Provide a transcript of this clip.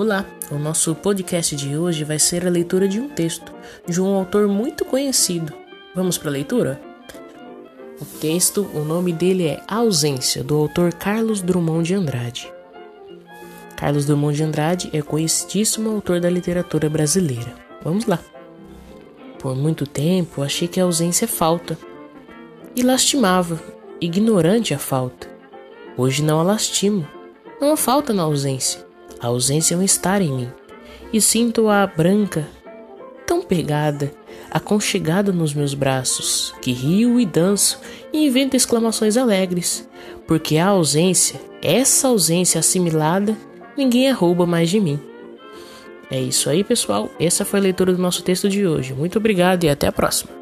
Olá, o nosso podcast de hoje vai ser a leitura de um texto de um autor muito conhecido. Vamos para a leitura? O texto, o nome dele é Ausência, do autor Carlos Drummond de Andrade. Carlos Drummond de Andrade é conhecidíssimo autor da literatura brasileira. Vamos lá. Por muito tempo achei que a ausência é falta e lastimava, ignorante a falta. Hoje não a lastimo, não há falta na ausência. A ausência é um estar em mim. E sinto-a branca, tão pegada, aconchegada nos meus braços, que rio e danço e invento exclamações alegres, porque a ausência, essa ausência assimilada, ninguém a rouba mais de mim. É isso aí, pessoal. Essa foi a leitura do nosso texto de hoje. Muito obrigado e até a próxima.